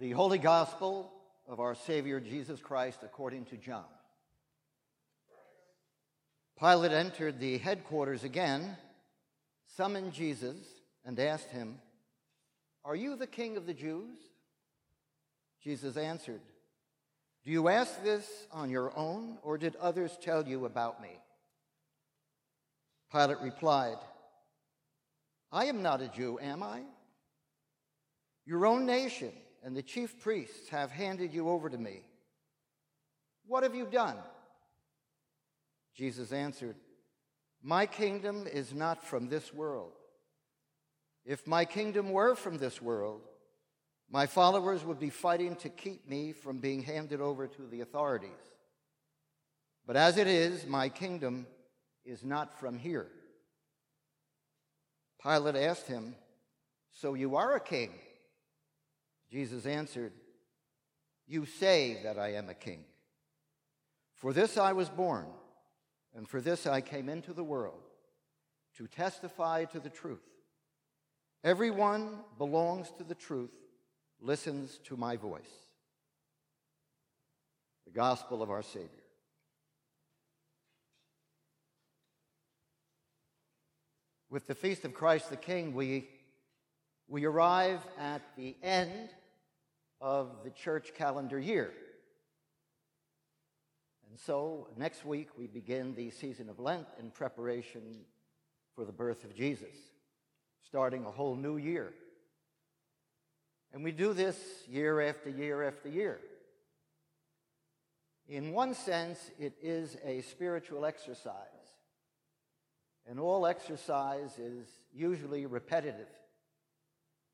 The Holy Gospel of our Savior Jesus Christ according to John. Pilate entered the headquarters again, summoned Jesus, and asked him, Are you the king of the Jews? Jesus answered, Do you ask this on your own, or did others tell you about me? Pilate replied, I am not a Jew, am I? Your own nation and the chief priests have handed you over to me. What have you done? Jesus answered, My kingdom is not from this world. If my kingdom were from this world, my followers would be fighting to keep me from being handed over to the authorities. But as it is, my kingdom is not from here. Pilate asked him, So you are a king? Jesus answered, You say that I am a king. For this I was born, and for this I came into the world, to testify to the truth. Everyone belongs to the truth, listens to my voice. The gospel of our Savior. With the feast of Christ the King, we, we arrive at the end of the church calendar year. And so next week we begin the season of Lent in preparation for the birth of Jesus, starting a whole new year. And we do this year after year after year. In one sense, it is a spiritual exercise. And all exercise is usually repetitive.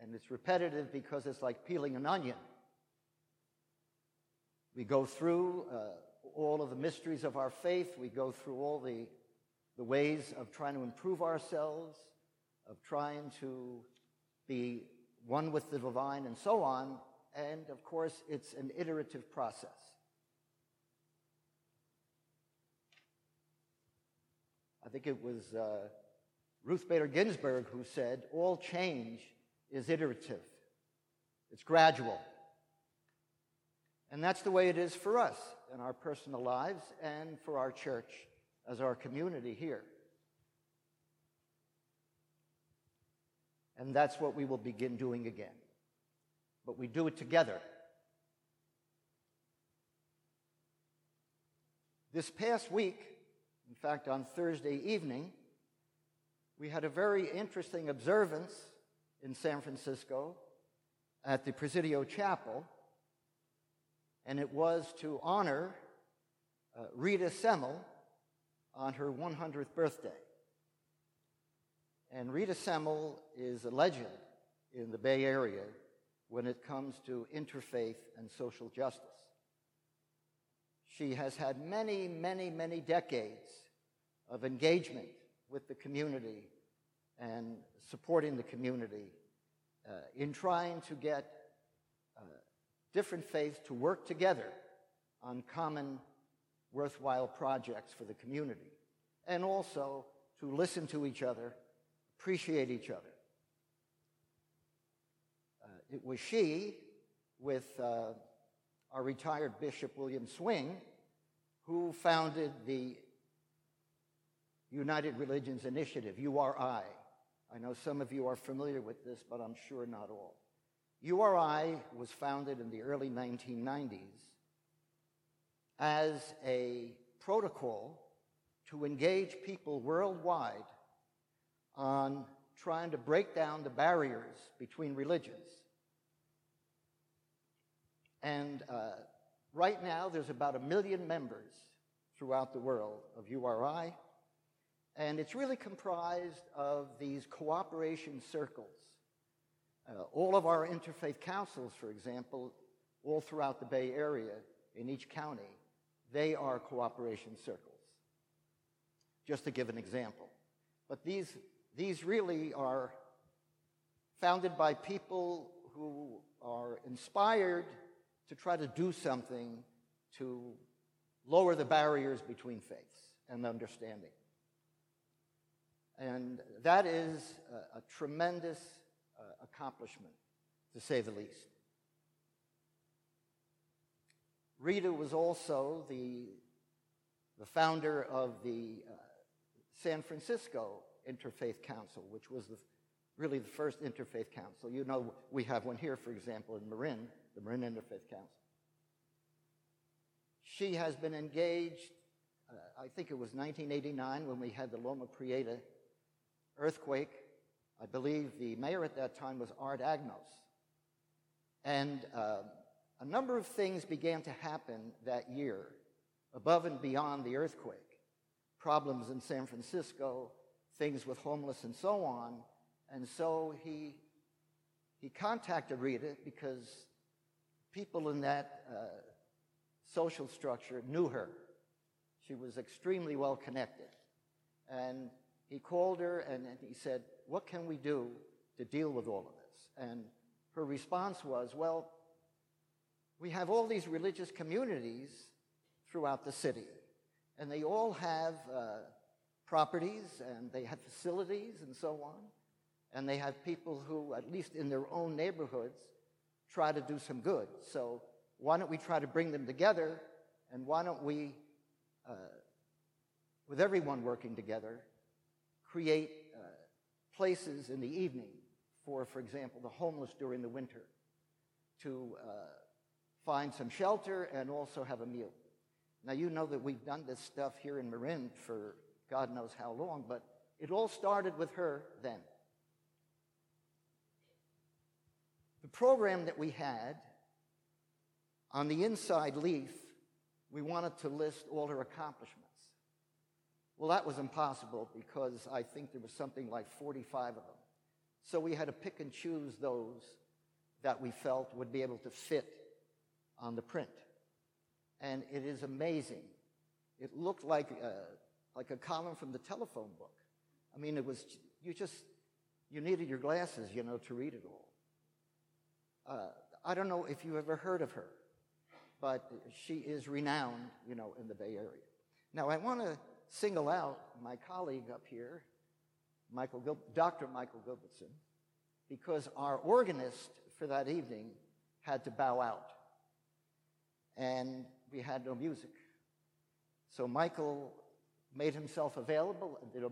And it's repetitive because it's like peeling an onion. We go through uh, all of the mysteries of our faith. We go through all the, the ways of trying to improve ourselves, of trying to be one with the divine, and so on. And of course, it's an iterative process. I think it was uh, Ruth Bader Ginsburg who said, All change is iterative, it's gradual. And that's the way it is for us in our personal lives and for our church as our community here. And that's what we will begin doing again. But we do it together. This past week, in fact, on Thursday evening, we had a very interesting observance in San Francisco at the Presidio Chapel and it was to honor uh, Rita Semel on her 100th birthday. And Rita Semel is a legend in the Bay Area when it comes to interfaith and social justice. She has had many, many, many decades of engagement with the community and supporting the community uh, in trying to get different faiths to work together on common worthwhile projects for the community, and also to listen to each other, appreciate each other. Uh, it was she, with uh, our retired Bishop William Swing, who founded the United Religions Initiative, URI. I know some of you are familiar with this, but I'm sure not all. URI was founded in the early 1990s as a protocol to engage people worldwide on trying to break down the barriers between religions. And uh, right now, there's about a million members throughout the world of URI, and it's really comprised of these cooperation circles uh, all of our interfaith councils, for example, all throughout the Bay Area, in each county, they are cooperation circles. Just to give an example. But these, these really are founded by people who are inspired to try to do something to lower the barriers between faiths and understanding. And that is a, a tremendous accomplishment, to say the least. Rita was also the, the founder of the uh, San Francisco Interfaith Council, which was the, really the first interfaith council. You know, we have one here, for example, in Marin, the Marin Interfaith Council. She has been engaged, uh, I think it was 1989 when we had the Loma Prieta earthquake. I believe the mayor at that time was Art Agnos. And uh, a number of things began to happen that year above and beyond the earthquake. Problems in San Francisco, things with homeless and so on. And so he, he contacted Rita because people in that uh, social structure knew her. She was extremely well connected. And he called her and, and he said, What can we do to deal with all of this? And her response was, Well, we have all these religious communities throughout the city, and they all have uh, properties and they have facilities and so on, and they have people who, at least in their own neighborhoods, try to do some good. So why don't we try to bring them together, and why don't we, uh, with everyone working together, create uh, places in the evening for, for example, the homeless during the winter to uh, find some shelter and also have a meal. Now, you know that we've done this stuff here in Marin for God knows how long, but it all started with her then. The program that we had on the inside leaf, we wanted to list all her accomplishments. Well, that was impossible because I think there was something like 45 of them. So we had to pick and choose those that we felt would be able to fit on the print. And it is amazing. It looked like a, like a column from the telephone book. I mean, it was, you just, you needed your glasses, you know, to read it all. Uh, I don't know if you ever heard of her, but she is renowned, you know, in the Bay Area. Now, I want to single out my colleague up here, Michael Gil- Dr. Michael Gilbertson, because our organist for that evening had to bow out. And we had no music. So Michael made himself available and did, a,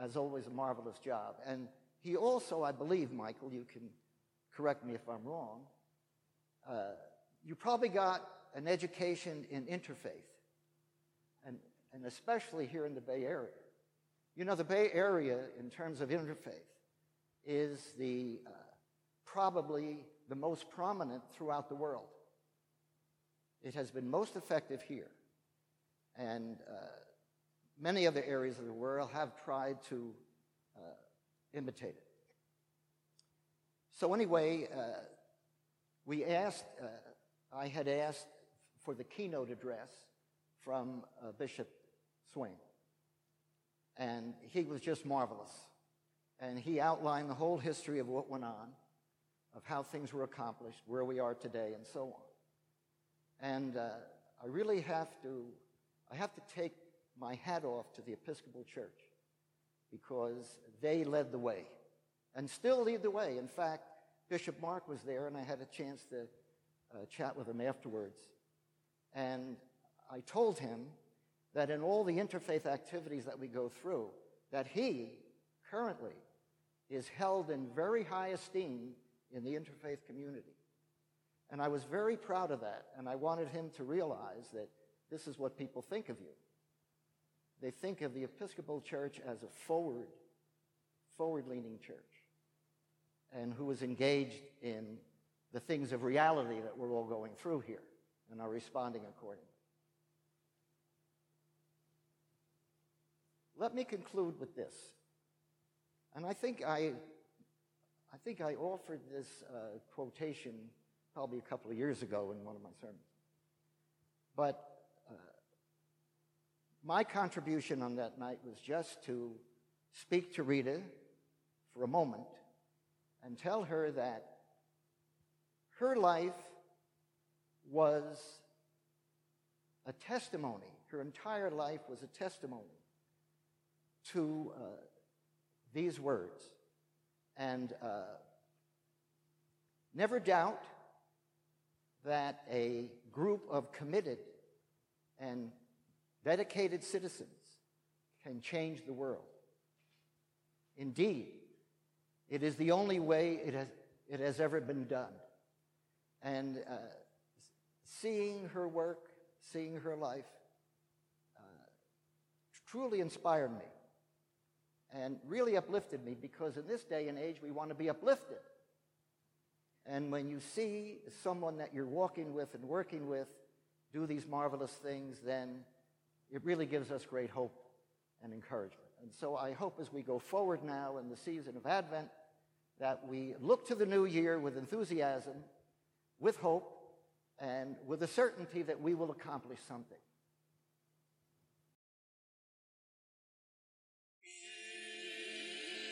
as always, a marvelous job. And he also, I believe, Michael, you can correct me if I'm wrong, uh, you probably got an education in interfaith and especially here in the Bay Area. You know, the Bay Area, in terms of interfaith, is the uh, probably the most prominent throughout the world. It has been most effective here, and uh, many other areas of the world have tried to uh, imitate it. So anyway, uh, we asked. Uh, I had asked for the keynote address from uh, Bishop Swain. And he was just marvelous. And he outlined the whole history of what went on, of how things were accomplished, where we are today, and so on. And uh, I really have to, I have to take my hat off to the Episcopal Church because they led the way and still lead the way. In fact, Bishop Mark was there, and I had a chance to uh, chat with him afterwards. And I told him that in all the interfaith activities that we go through, that he currently is held in very high esteem in the interfaith community. And I was very proud of that, and I wanted him to realize that this is what people think of you. They think of the Episcopal Church as a forward, forward-leaning church, and who is engaged in the things of reality that we're all going through here and are responding accordingly. Let me conclude with this. And I think I, I think I offered this uh, quotation probably a couple of years ago in one of my sermons. But uh, my contribution on that night was just to speak to Rita for a moment and tell her that her life was a testimony. Her entire life was a testimony to uh, these words and uh, never doubt that a group of committed and dedicated citizens can change the world. Indeed, it is the only way it has, it has ever been done. And uh, seeing her work, seeing her life, uh, truly inspired me and really uplifted me because in this day and age we want to be uplifted. And when you see someone that you're walking with and working with do these marvelous things, then it really gives us great hope and encouragement. And so I hope as we go forward now in the season of Advent that we look to the new year with enthusiasm, with hope, and with the certainty that we will accomplish something.